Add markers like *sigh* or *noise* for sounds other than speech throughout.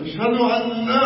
أشهد أن لا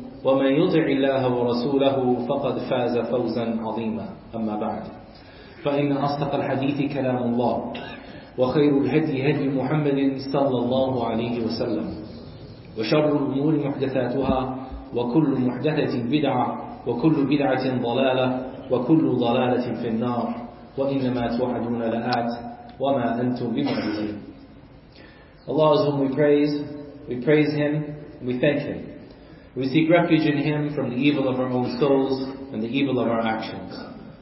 ومن يطع الله ورسوله فقد فاز فوزا عظيما أما بعد فإن أصدق الحديث كلام الله وخير الهدي هدي محمد صلى الله عليه وسلم وشر الأمور محدثاتها وكل محدثة بدعة وكل بدعة ضلالة وكل ضلالة في النار وإنما توعدون لآت وما أنتم بمعجزين Allah is whom we praise, we praise Him, we thank Him. We seek refuge in Him from the evil of our own souls and the evil of our actions.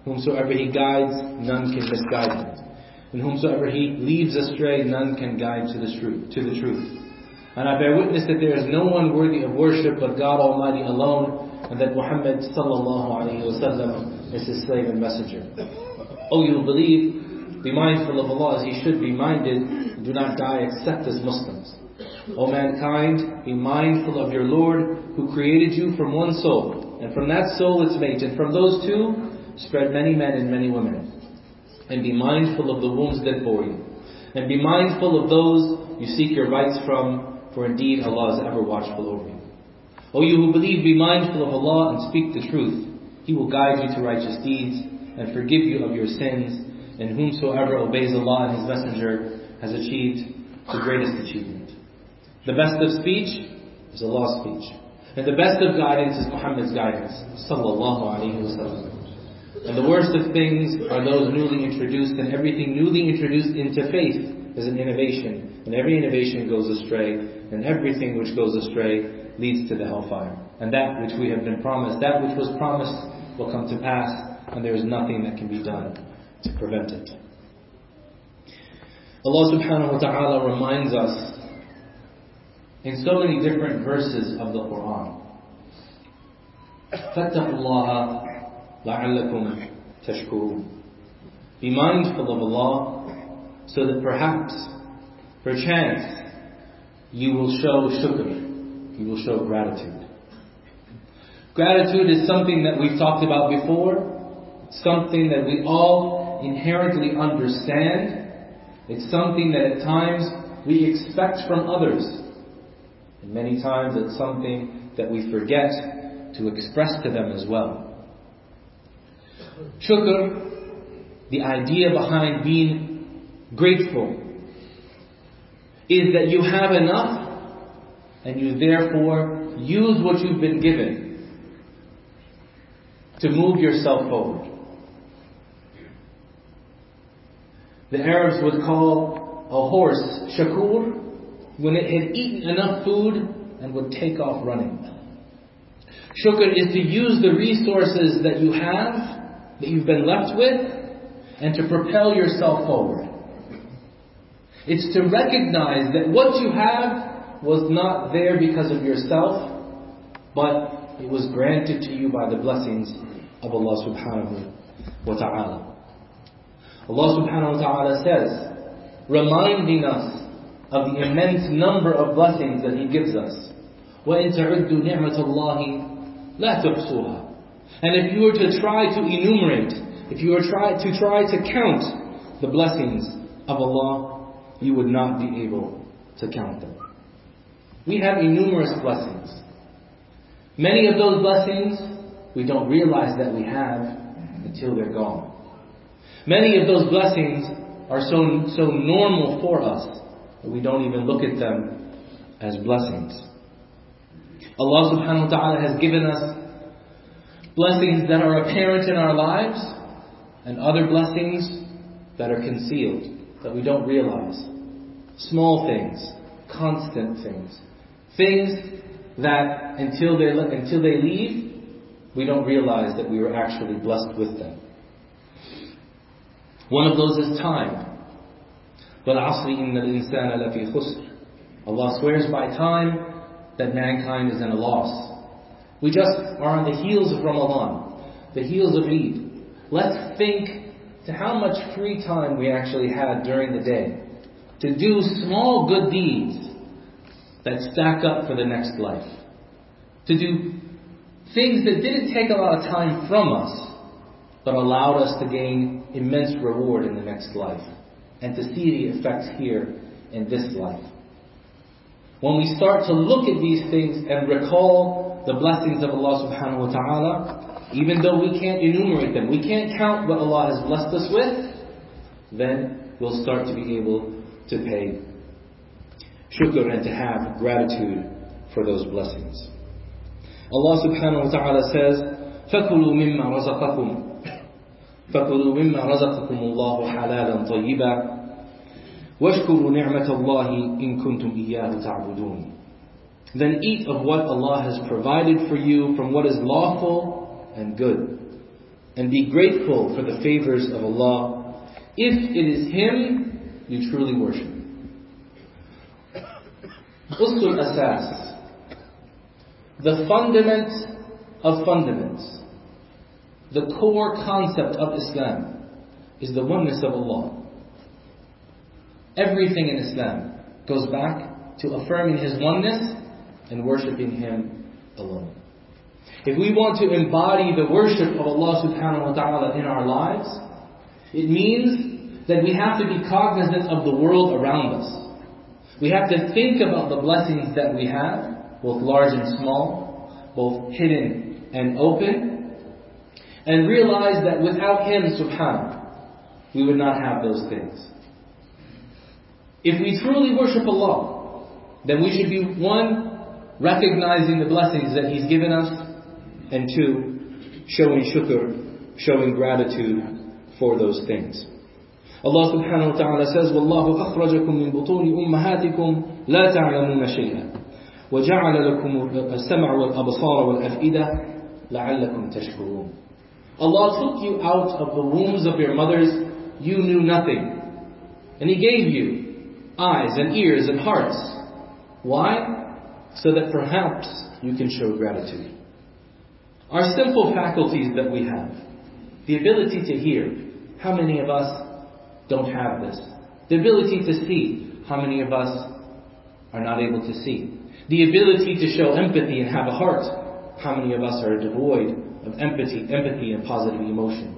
Whomsoever He guides, none can misguide Him. And whomsoever He leads astray, none can guide to the truth. To the truth. And I bear witness that there is no one worthy of worship but God Almighty alone, and that Muhammad sallallahu wasallam is His slave and messenger. O you who believe, be mindful of Allah as He should be minded, and do not die except as Muslims. O mankind, be mindful of your Lord who created you from one soul, and from that soul its mate, and from those two spread many men and many women. And be mindful of the wombs that bore you. And be mindful of those you seek your rights from, for indeed Allah is ever watchful over you. O you who believe, be mindful of Allah and speak the truth. He will guide you to righteous deeds and forgive you of your sins, and whomsoever obeys Allah and His Messenger has achieved the greatest achievement. The best of speech is Allah's speech. And the best of guidance is Muhammad's guidance. Sallallahu alayhi wasallam. And the worst of things are those newly introduced, and everything newly introduced into faith is an innovation. And every innovation goes astray, and everything which goes astray leads to the hellfire. And that which we have been promised, that which was promised will come to pass, and there is nothing that can be done to prevent it. Allah subhanahu wa ta'ala reminds us in so many different verses of the Quran. فَاتَّقُوا اللَّهَ لَعَلَّكُمْ تَشْكُرُونَ Be mindful of Allah so that perhaps, perchance, you will show shukr, you will show gratitude. Gratitude is something that we've talked about before, something that we all inherently understand. It's something that at times we expect from others. And many times it's something that we forget to express to them as well. Shukr, the idea behind being grateful, is that you have enough and you therefore use what you've been given to move yourself forward. The Arabs would call a horse shakur when it had eaten enough food and would take off running. Shukr is to use the resources that you have, that you've been left with, and to propel yourself forward. It's to recognize that what you have was not there because of yourself, but it was granted to you by the blessings of Allah subhanahu wa ta'ala. Allah subhanahu wa ta'ala says, reminding us of the immense number of blessings that He gives us. وَإِن تَعُدُّوا نِعْمَةَ اللَّهِ لَا تُحْصُوهَا And if you were to try to enumerate, if you were try, to try to count the blessings of Allah, you would not be able to count them. We have numerous blessings. Many of those blessings we don't realize that we have until they're gone. Many of those blessings are so, so normal for us that we don't even look at them as blessings. Allah subhanahu wa ta'ala has given us blessings that are apparent in our lives and other blessings that are concealed, that we don't realize. Small things, constant things, things that until they, until they leave, we don't realize that we were actually blessed with them. One of those is time. وَالْعَصْرِ إِنَّ الْإِنسَانَ لَفِي خُسْرٍ Allah swears by time that mankind is in a loss. We just are on the heels of Ramadan, the heels of Eid. Let's think to how much free time we actually had during the day to do small good deeds that stack up for the next life. To do Things that didn't take a lot of time from us, but allowed us to gain immense reward in the next life and to see the effects here in this life. When we start to look at these things and recall the blessings of Allah subhanahu wa ta'ala, even though we can't enumerate them, we can't count what Allah has blessed us with, then we'll start to be able to pay shukr and to have gratitude for those blessings. Allah subhanahu wa ta'ala says, فَكُلُوا مِمَّا رَزَقَكُمْ فَكُلُوا مِمَّا رَزَقَكُمُ اللَّهُ حَلَالًا طَيِّبًا وَاشْكُرُوا نِعْمَةَ اللَّهِ إِن كُنتُمْ إِيَّاهُ تَعْبُدُونَ Then eat of what Allah has provided for you from what is lawful and good. And be grateful for the favors of Allah if it is Him you truly worship. Usul Asas the fundament of fundaments, the core concept of Islam is the oneness of Allah. Everything in Islam goes back to affirming His oneness and worshipping Him alone. If we want to embody the worship of Allah subhanahu wa ta'ala in our lives, it means that we have to be cognizant of the world around us. We have to think about the blessings that we have both large and small, both hidden and open, and realize that without Him, subhanahu, we would not have those things. If we truly worship Allah, then we should be one, recognizing the blessings that He's given us, and two, showing shukr, showing gratitude for those things. Allah subhanahu wa ta'ala says, وَاللَّهُ أَخْرَجَكُم مِّن بُطُونِ أُمَّهَاتِكُمْ لَا تَعْلَمُونَ شَيْئًا وجعل لكم السمع والأبصار والأفئدة لعلكم تشكرون Allah took you out of the wombs of your mothers, you knew nothing. And He gave you eyes and ears and hearts. Why? So that perhaps you can show gratitude. Our simple faculties that we have, the ability to hear, how many of us don't have this? The ability to see, how many of us are not able to see? The ability to show empathy and have a heart, how many of us are devoid of empathy, empathy and positive emotion?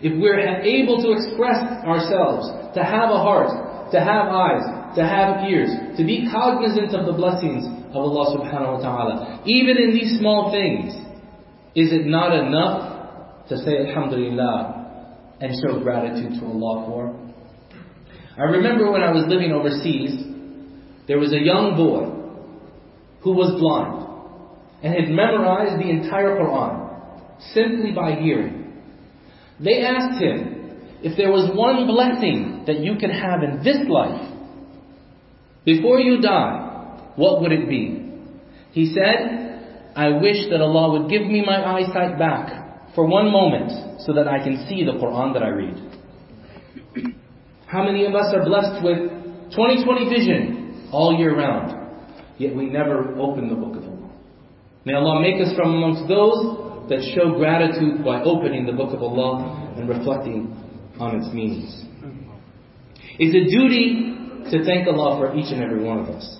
If we're able to express ourselves, to have a heart, to have eyes, to have ears, to be cognizant of the blessings of Allah subhanahu wa ta'ala, even in these small things, is it not enough to say Alhamdulillah and show gratitude to Allah for? I remember when I was living overseas, there was a young boy who was blind and had memorized the entire Quran simply by hearing. They asked him if there was one blessing that you could have in this life before you die, what would it be? He said, I wish that Allah would give me my eyesight back for one moment so that I can see the Quran that I read. How many of us are blessed with 20/20 vision all year round, yet we never open the book of? May Allah make us from amongst those that show gratitude by opening the book of Allah and reflecting on its meanings. It's a duty to thank Allah for each and every one of us.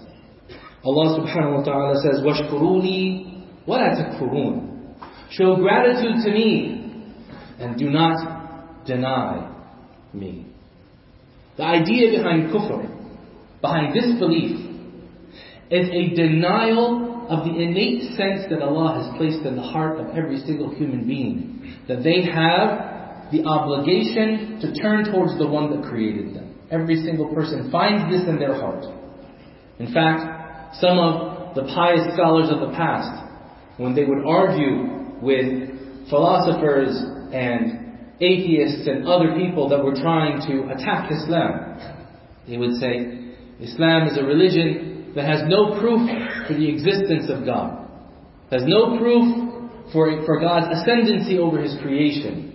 Allah subhanahu wa ta'ala says, وَاشْكُرُونِي وَلَا تَكْفُرُونَ Show gratitude to me and do not deny me. The idea behind kufr, behind disbelief, is a denial of the innate sense that Allah has placed in the heart of every single human being. That they have the obligation to turn towards the one that created them. Every single person finds this in their heart. In fact, some of the pious scholars of the past, when they would argue with philosophers and atheists and other people that were trying to attack Islam, they would say, Islam is a religion that has no proof for the existence of God. There's no proof for, for God's ascendancy over His creation.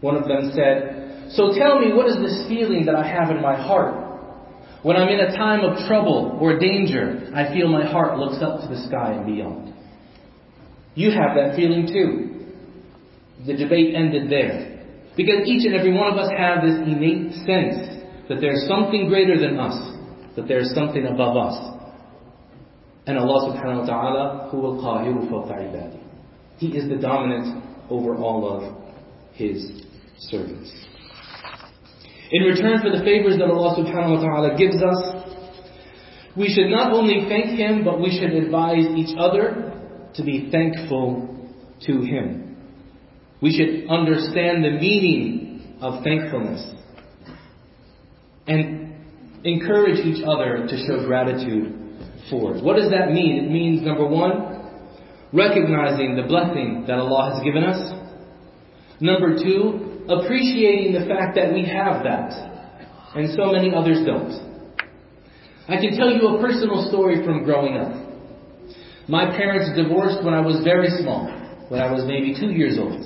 One of them said, So tell me, what is this feeling that I have in my heart? When I'm in a time of trouble or danger, I feel my heart looks up to the sky and beyond. You have that feeling too. The debate ended there. Because each and every one of us have this innate sense that there's something greater than us, that there's something above us. And Allah subhanahu wa ta'ala, who will qahiru fawqa ibadi. He is the dominant over all of His servants. In return for the favors that Allah subhanahu wa ta'ala gives us, we should not only thank Him, but we should advise each other to be thankful to Him. We should understand the meaning of thankfulness and encourage each other to show gratitude What does that mean? It means, number one, recognizing the blessing that Allah has given us. Number two, appreciating the fact that we have that, and so many others don't. I can tell you a personal story from growing up. My parents divorced when I was very small, when I was maybe two years old.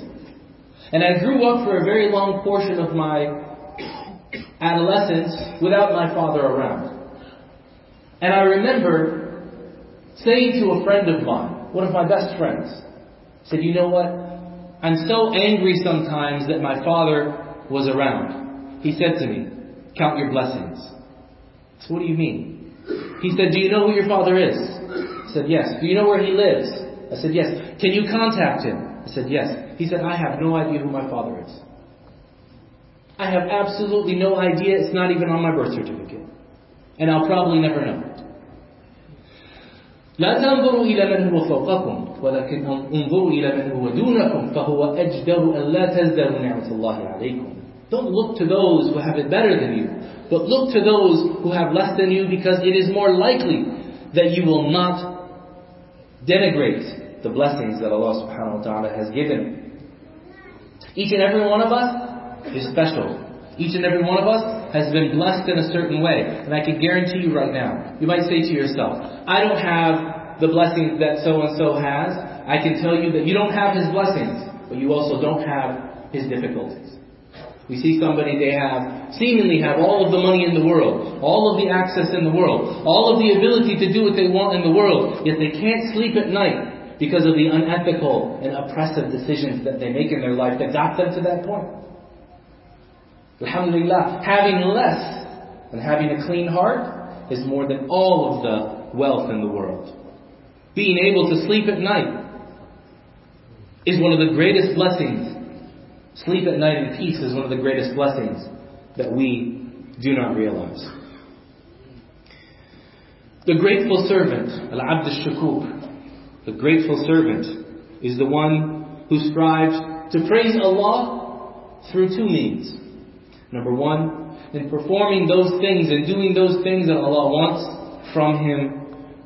And I grew up for a very long portion of my *coughs* adolescence without my father around. And I remember saying to a friend of mine, one of my best friends, said, you know what? I'm so angry sometimes that my father was around. He said to me, count your blessings. Said, what do you mean? He said, do you know who your father is? I said, yes. Do you know where he lives? I said, yes. Can you contact him? I said, yes. He said, I have no idea who my father is. I have absolutely no idea. It's not even on my birth certificate And I'll probably never know. لا تنظروا إلى من هو فوقكم ولكن انظروا إلى من هو دونكم فهو أجدر أن لا تزدروا نعمة الله عليكم Don't look to those who have it better than you, but look to those who have less than you because it is more likely that you will not denigrate the blessings that Allah subhanahu wa ta'ala has given. Each and every one of us is special. each and every one of us has been blessed in a certain way. And I can guarantee you right now, you might say to yourself, I don't have the blessings that so and so has. I can tell you that you don't have his blessings, but you also don't have his difficulties. We see somebody they have seemingly have all of the money in the world, all of the access in the world, all of the ability to do what they want in the world, yet they can't sleep at night because of the unethical and oppressive decisions that they make in their life that got them to that point. Alhamdulillah, having less and having a clean heart is more than all of the wealth in the world. Being able to sleep at night is one of the greatest blessings. Sleep at night in peace is one of the greatest blessings that we do not realize. The grateful servant, Al-Abd al-Shakur, the grateful servant is the one who strives to praise Allah through two means. Number one, in performing those things and doing those things that Allah wants from him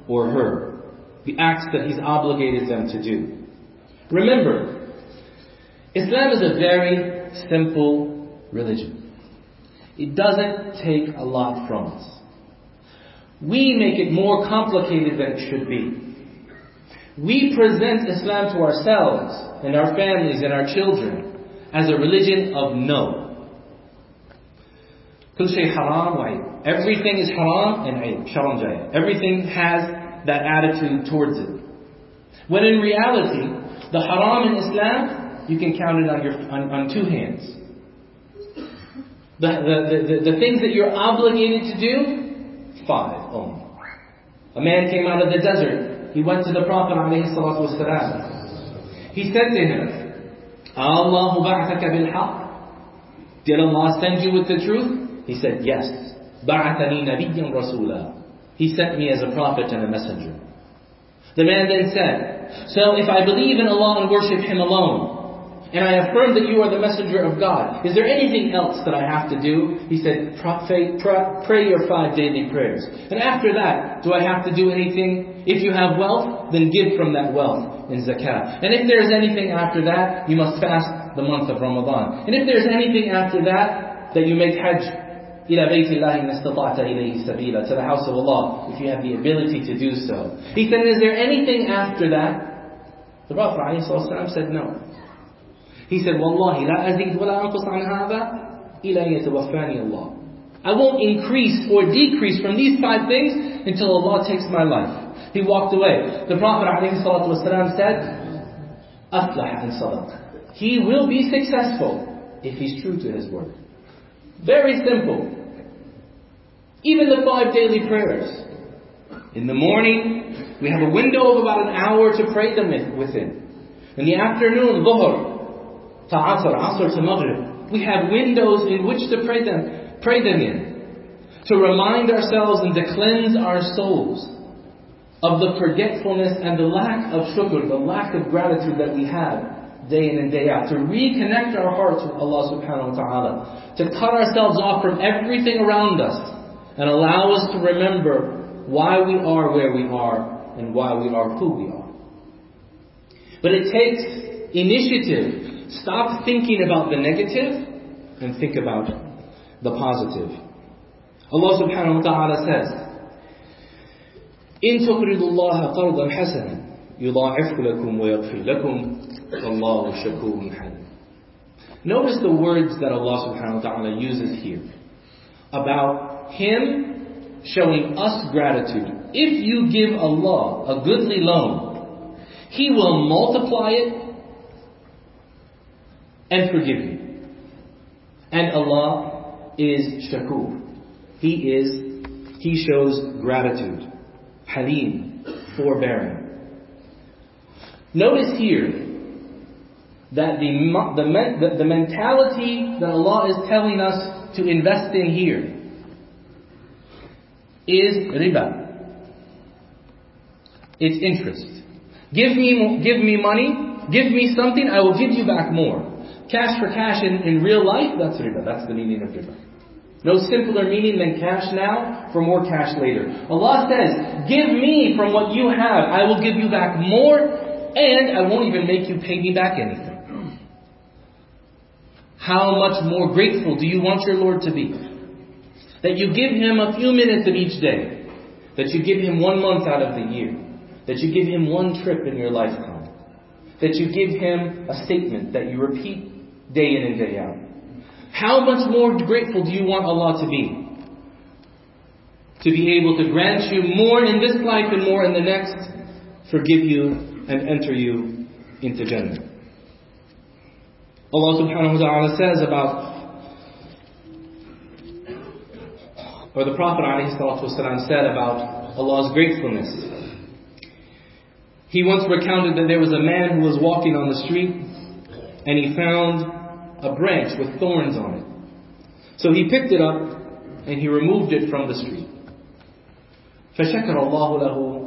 or her. The acts that He's obligated them to do. Remember, Islam is a very simple religion. It doesn't take a lot from us. We make it more complicated than it should be. We present Islam to ourselves and our families and our children as a religion of no. He'll say haram like. Everything is haram and ayb, sharam jaya. Everything has that attitude towards it. When in reality, the haram in Islam, you can count it on, your, on, on two hands. The, the, the, the things that you're obligated to do, five only. A man came out of the desert. He went to the Prophet ﷺ. He said to him, Allahu. Did Allah send you with the truth? He said, Yes. Ba'athani nabiyyan rasula. He sent me as a prophet and a messenger. The man then said, So if I believe in Allah and worship Him alone, and I affirm that you are the messenger of God, is there anything else that I have to do? He said, Pray your five daily prayers. And after that, do I have to do anything? If you have wealth, then give from that wealth in zakat. And if there's anything after that, you must fast the month of Ramadan. And if there's anything after that, that you make hajj إلى بيت الله إن استطعت إليه سبيلا to the house of Allah if you have the ability to do so. He said, is there anything after that? The Prophet ﷺ said no. He said, والله لا أزيد ولا أنقص عن هذا إلى أن يتوفاني الله. I won't increase or decrease from these five things until Allah takes my life. He walked away. The Prophet ﷺ said, أفلح إن صدق. He will be successful if he's true to his word. Very simple. Even the five daily prayers. In the morning, we have a window of about an hour to pray them within. In the afternoon, dhuhr, to asr, asr to maghrib. We have windows in which to pray them, pray them in. To remind ourselves and to cleanse our souls of the forgetfulness and the lack of shukr, the lack of gratitude that we have day in and day out, to reconnect our hearts with Allah subhanahu wa ta'ala, to cut ourselves off from everything around us, and allow us to remember why we are where we are and why we are who we are. But it takes initiative. Stop thinking about the negative and think about the positive. Allah subhanahu wa ta'ala says, إن تقرضوا الله قرضا حسنا يضاعفه لكم ويغفر لكم والله شكور حليم Notice the words that Allah subhanahu wa ta'ala uses here about Him showing us gratitude. If you give Allah a goodly loan, He will multiply it and forgive you. And Allah is shakur. He is, He shows gratitude. Halim, forbearing. Notice here that the, the, the mentality that Allah is telling us to invest in here is riba. It's interest. Give me, give me money, give me something, I will give you back more. Cash for cash in, in real life, that's riba. That's the meaning of riba. No simpler meaning than cash now for more cash later. Allah says, give me from what you have, I will give you back more, and I won't even make you pay me back anything. How much more grateful do you want your Lord to be? That you give Him a few minutes of each day. That you give Him one month out of the year. That you give Him one trip in your lifetime. That you give Him a statement that you repeat day in and day out. How much more grateful do you want Allah to be? To be able to grant you more in this life and more in the next, forgive you and enter you into Jannah. Allah subhanahu wa ta'ala says about or the Prophet ﷺ said about Allah's gratefulness. He once recounted that there was a man who was walking on the street and he found a branch with thorns on it. So he picked it up and he removed it from the street. فشكر الله له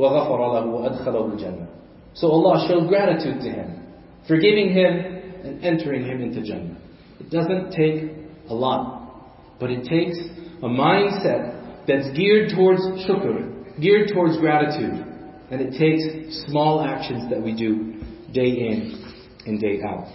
وغفر له وأدخله الجنة. So Allah showed gratitude to him, forgiving him and entering him into Jannah. It doesn't take a lot, but it takes a mindset that's geared towards shukr, geared towards gratitude. And it takes small actions that we do day in and day out.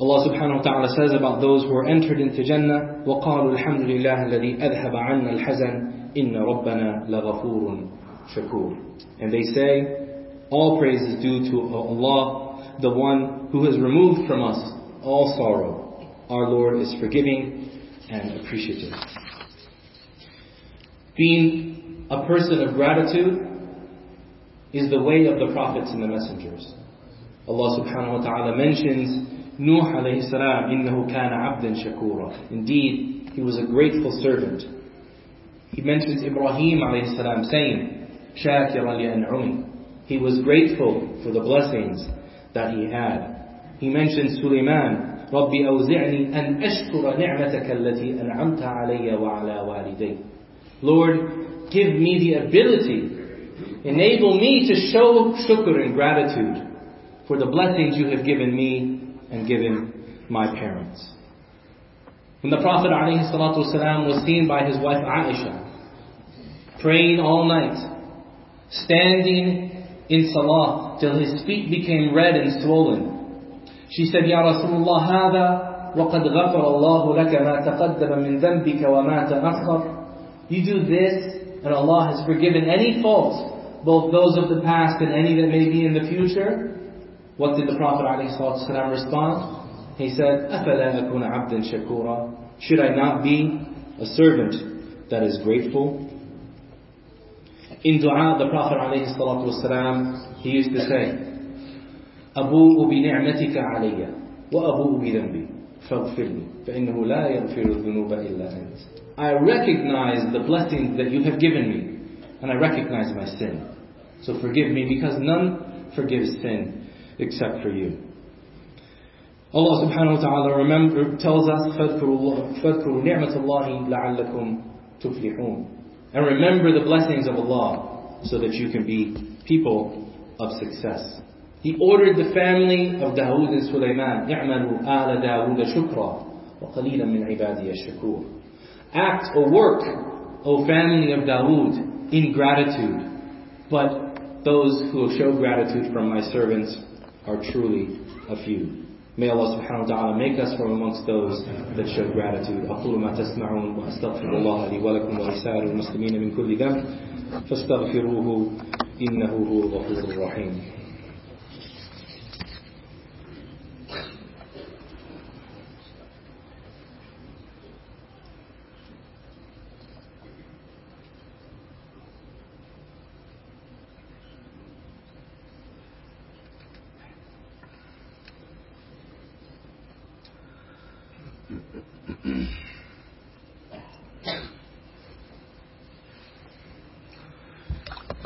Allah subhanahu wa ta'ala says about those who are entered into Jannah, وَقَالُوا الْحَمْدُ لِلَّهِ الَّذِي أَذْهَبَ عَنَّا الْحَزَنَ إِنَّ رَبَّنَا لَغَفُورٌ Shakur. And they say, All praise is due to Allah, the one who has removed from us all sorrow. Our Lord is forgiving and appreciative. Being a person of gratitude is the way of the prophets and the messengers. Allah subhanahu wa ta'ala mentions Nuh alayhi salam, innahu kana abdan shakura. Indeed, he was a grateful servant. He mentions Ibrahim alayhi salam saying, شَاكِرًا لِأَنْعُمِهِ He was grateful for the blessings that he had. He mentions Sulaiman, رب أوزعني أن أشكر نعمتك التي أنعمت علي وعلى والدي Lord, give me the ability, enable me to show shukr and gratitude for the blessings you have given me and given my parents. When the Prophet ﷺ was seen by his wife Aisha, praying all night, standing in salah till his feet became red and swollen, she said, Ya Rasulullah, هذا وقد غفر الله لك ما تقدم من ذنبك وما تأخر. You do this, and Allah has forgiven any faults, both those of the past and any that may be in the future. What did the Prophet ﷺ respond? He said, أَفَلَا أَكُونَ عَبْدًا شَكُورًا Should I not be a servant that is grateful? In dua, the Prophet ﷺ, he used to say, أبوء بنعمتك علي وأبوء بذنبي فاغفر لي فإنه لا يغفر الذنوب إلا أنت I recognize the blessings that you have given me and I recognize my sin. So forgive me because none forgives sin except for you. Allah subhanahu wa ta'ala remember, tells us فَاذْكُرُوا نِعْمَةَ اللَّهِ لَعَلَّكُمْ تُفْلِحُونَ And remember the blessings of Allah so that you can be people of success. He ordered the family of Dawood and Sulaiman, اعملوا آل داود شكرا وقليلا من عبادي الشكور. Act or work, O family of Dawood, in gratitude. But those who show gratitude from my servants are truly a few. May Allah subhanahu wa ta'ala make us from amongst those that show gratitude. أقول ما تسمعون وأستغفر الله لي ولكم ولسائر المسلمين من كل ذنب فاستغفروه إنه هو الغفور الرحيم.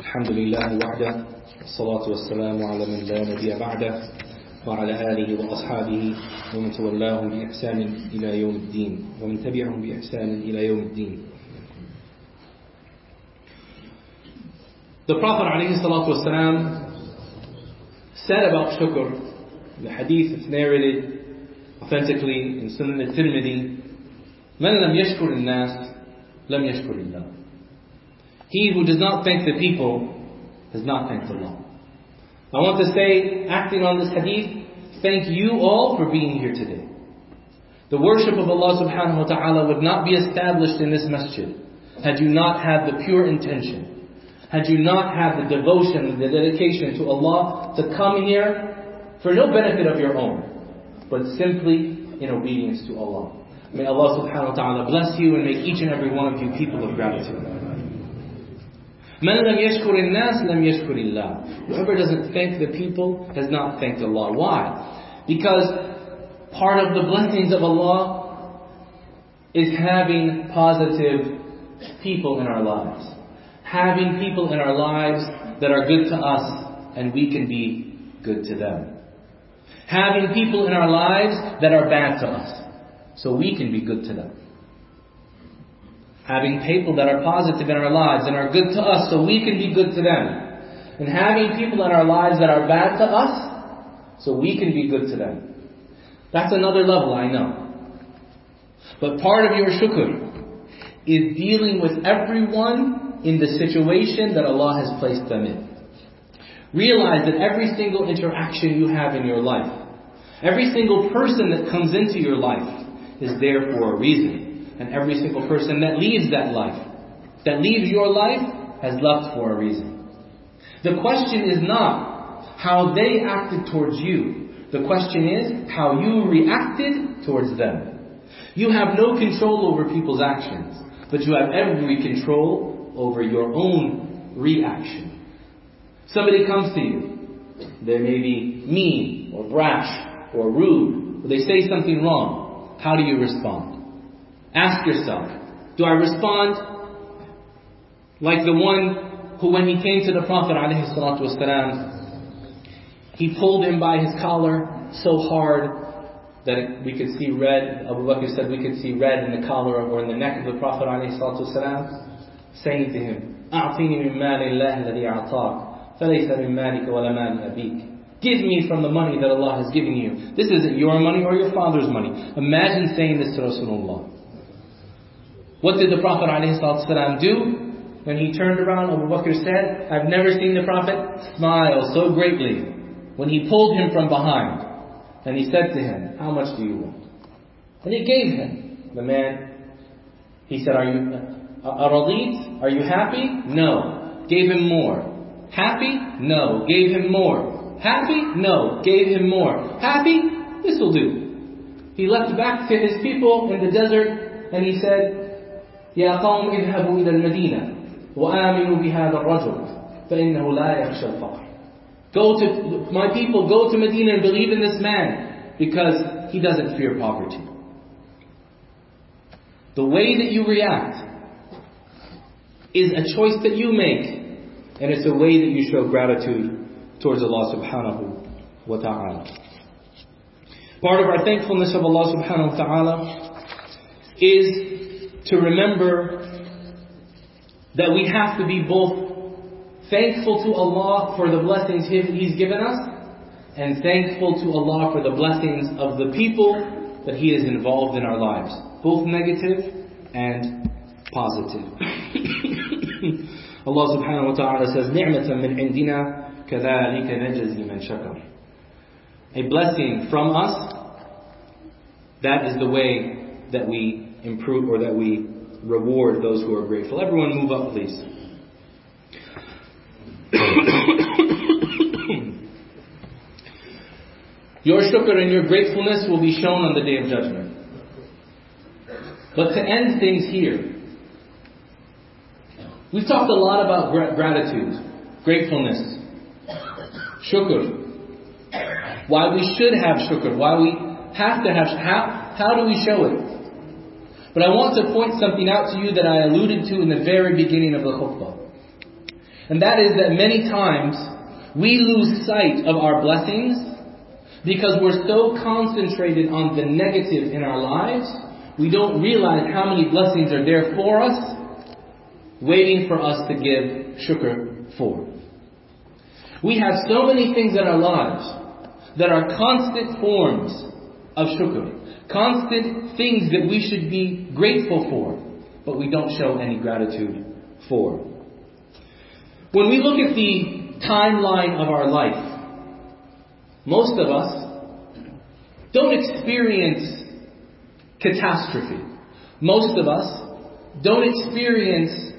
الحمد لله وحده والصلاة والسلام على من لا نبي بعده وعلى آله وأصحابه ومن تولاهم بإحسان إلى يوم الدين ومن تبعهم بإحسان إلى يوم الدين. The Prophet ﷺ said about shukr, the hadith is narrated authentically in Sunan al-Tirmidhi, من لم يشكر الناس لم يشكر الله He who does not thank the people has not thanked Allah. I want to say, acting on this hadith, thank you all for being here today. The worship of Allah subhanahu wa ta'ala would not be established in this masjid had you not had the pure intention, had you not had the devotion, the dedication to Allah to come here for no benefit of your own, but simply in obedience to Allah. May Allah subhanahu wa ta'ala bless you and make each and every one of you people of gratitude. Man lam nas lam yashkurillah. Whoever doesn't thank the people has not thanked Allah. Why? Because part of the blessings of Allah is having positive people in our lives. Having people in our lives that are good to us and we can be good to them. Having people in our lives that are bad to us so we can be good to them. Having people that are positive in our lives and are good to us so we can be good to them. And having people in our lives that are bad to us so we can be good to them. That's another level, I know. But part of your shukr is dealing with everyone in the situation that Allah has placed them in. Realize that every single interaction you have in your life, every single person that comes into your life is there for a reason. And every single person that leaves that life, that leaves your life, has left for a reason. The question is not how they acted towards you. The question is how you reacted towards them. You have no control over people's actions, but you have every control over your own reaction. Somebody comes to you. They may be mean or brash or rude, or they say something wrong. How do you respond? Ask yourself, do I respond like the one who when he came to the Prophet والسلام, he pulled him by his collar so hard that we could see red. Abu Bakr said we could see red in the collar or in the neck of the Prophet والسلام, saying to him, أعطيني من مال الله الذي أعطاك فليس من مالك ولا مال أبيك Give me from the money that Allah has given you. This isn't your money or your father's money. Imagine saying this to Rasulullah. What did the Prophet ﷺ do? When he turned around, Abu Bakr said, I've never seen the Prophet smile so greatly. When he pulled him from behind. And he said to him, How much do you want? And he gave him. The man, he said, Are you aradit? Are you happy? No. Gave him more. Happy? No. Gave him more. Happy? No. Gave him more. Happy? This will do. He left back to his people in the desert and he said, يا قوم اذهبوا إلى المدينة وآمنوا بهذا الرجل فإنه لا يخشى الفقر Go to, my people, go to Medina and believe in this man because he doesn't fear poverty. The way that you react is a choice that you make and it's a way that you show gratitude towards Allah subhanahu wa ta'ala. Part of our thankfulness of Allah subhanahu wa ta'ala is to remember that we have to be both thankful to Allah for the blessings He's given us and thankful to Allah for the blessings of the people that He is involved in our lives, both negative and positive. *coughs* Allah subhanahu wa ta'ala says, نِعْمَةً مِنْ عِنْدِنَا كَذَلِكَ نَجَزِي مَنْ شَكَرٍ A blessing from us, that is the way that we improve or that we reward those who are grateful. Everyone move up, please. *coughs* your shukr and your gratefulness will be shown on the day of judgment. But to end things here, we've talked a lot about gratitude, gratefulness, shukr. Why we should have shukr, why we have to have, how, how do we show it? But I want to point something out to you that I alluded to in the very beginning of the khutbah. And that is that many times we lose sight of our blessings because we're so concentrated on the negative in our lives, we don't realize how many blessings are there for us, waiting for us to give shukr for. We have so many things in our lives that are constant forms of shukr. Constant things that we should be grateful for, but we don't show any gratitude for. When we look at the timeline of our life, most of us don't experience catastrophe. Most of us don't experience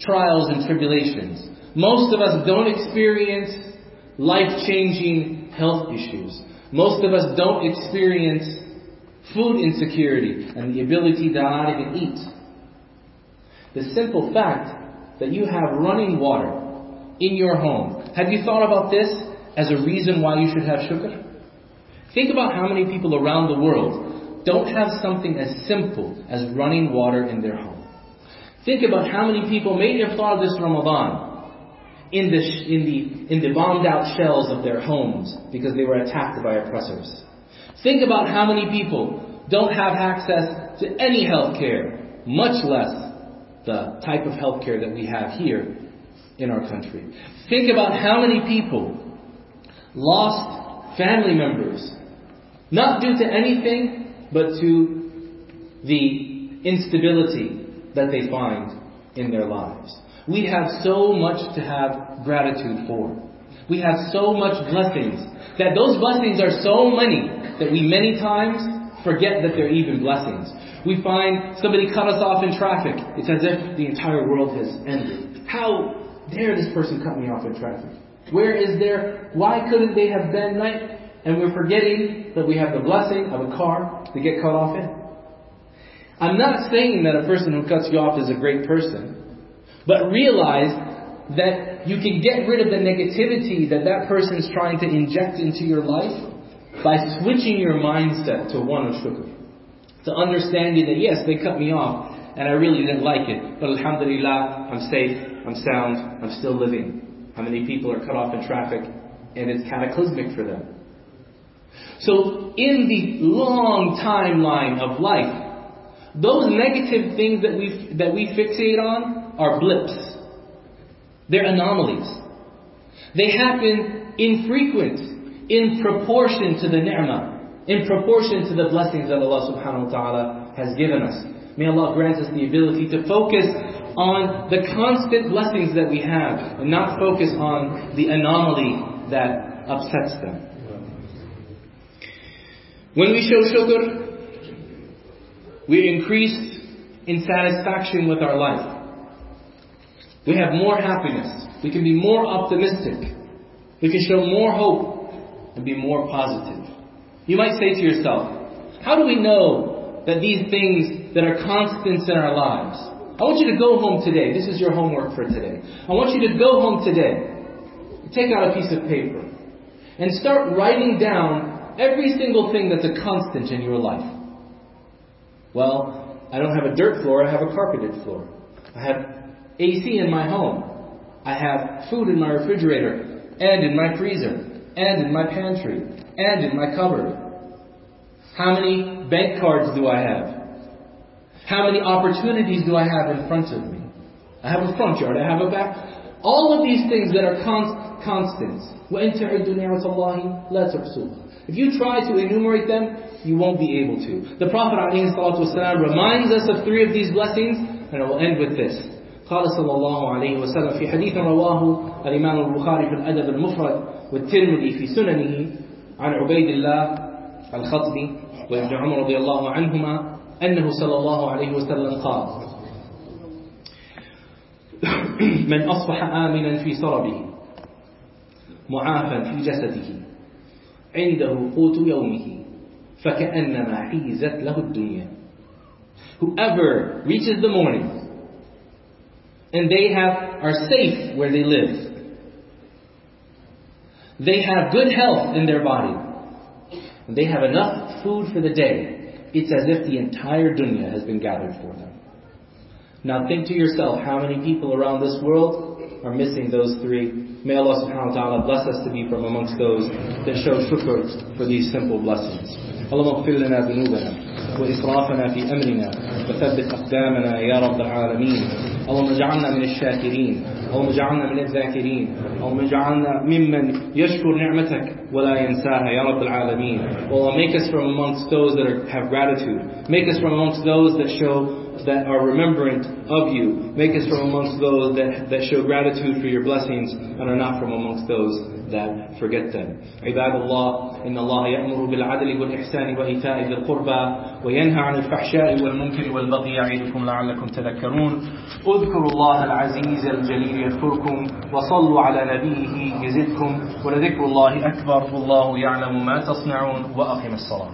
trials and tribulations. Most of us don't experience life changing health issues. Most of us don't experience food insecurity, and the ability to not even eat. The simple fact that you have running water in your home. Have you thought about this as a reason why you should have shukr? Think about how many people around the world don't have something as simple as running water in their home. Think about how many people may made iftar this Ramadan in the, in the, in the bombed out shells of their homes because they were attacked by oppressors. Think about how many people don't have access to any health care, much less the type of health care that we have here in our country. Think about how many people lost family members, not due to anything, but to the instability that they find in their lives. We have so much to have gratitude for. We have so much blessings that those blessings are so many that we many times forget that they're even blessings. We find somebody cut us off in traffic. It's as if the entire world has ended. How dare this person cut me off in traffic? Where is their, why couldn't they have been night? And we're forgetting that we have the blessing of a car to get cut off in. I'm not saying that a person who cuts you off is a great person. But realize that you can get rid of the negativity that that person is trying to inject into your life by switching your mindset to one of shukr. To understanding that yes, they cut me off and I really didn't like it, but alhamdulillah, I'm safe, I'm sound, I'm still living. How many people are cut off in traffic and it's cataclysmic for them? So in the long timeline of life, those negative things that we that we fixate on are blips. They're anomalies. They happen infrequent in proportion to the ni'mah, in proportion to the blessings that Allah subhanahu wa ta'ala has given us. May Allah grant us the ability to focus on the constant blessings that we have and not focus on the anomaly that upsets them. When we show shukr, we increase in satisfaction with our life. We have more happiness. We can be more optimistic. We can show more hope and be more positive. You might say to yourself, how do we know that these things that are constants in our lives? I want you to go home today. This is your homework for today. I want you to go home today. Take out a piece of paper and start writing down every single thing that's a constant in your life. Well, I don't have a dirt floor, I have a carpeted floor. I have AC in my home. I have food in my refrigerator, and in my freezer, and in my pantry, and in my cupboard. How many bank cards do I have? How many opportunities do I have in front of me? I have a front yard, I have a back. All of these things that are const- constants. If you try to enumerate them, you won't be able to. The Prophet ﷺ reminds us of three of these blessings, and I will end with this. قال صلى الله عليه وسلم في حديث رواه الإمام البخاري في الأدب المفرد والترمذي في سننه عن عبيد الله الخطبي وابن عمر رضي الله عنهما أنه صلى الله عليه وسلم قال من أصبح آمنا في سربه معافا في جسده عنده قوت يومه فكأنما حيزت له الدنيا Whoever reaches the morning and they have, are safe where they live. They have good health in their body. And they have enough food for the day. It's as if the entire dunya has been gathered for them. Now think to yourself how many people around this world are missing those three. May Allah subhanahu wa ta'ala bless us to be from amongst those that show shukr for these simple blessings. اللهم اغفر لنا ذنوبنا وإسرافنا في أمرنا وثبت أقدامنا يا رب العالمين اللهم اجعلنا من الشاكرين اللهم اجعلنا من الذاكرين اللهم اجعلنا ممن يشكر نعمتك ولا ينساها يا رب العالمين Allah make us from amongst those that are, have gratitude make us from amongst those that show that are remembrant of you. Make us from amongst those that, that show gratitude for your blessings and are not from amongst those that forget them. عباد الله إن الله يأمر بالعدل والإحسان وإيتاء ذي القربى وينهى عن الفحشاء والمنكر والبغي يعظكم لعلكم تذكرون اذكروا الله العزيز الجليل يذكركم وصلوا على نبيه يزدكم ولذكر الله أكبر والله يعلم ما تصنعون وأقم الصلاة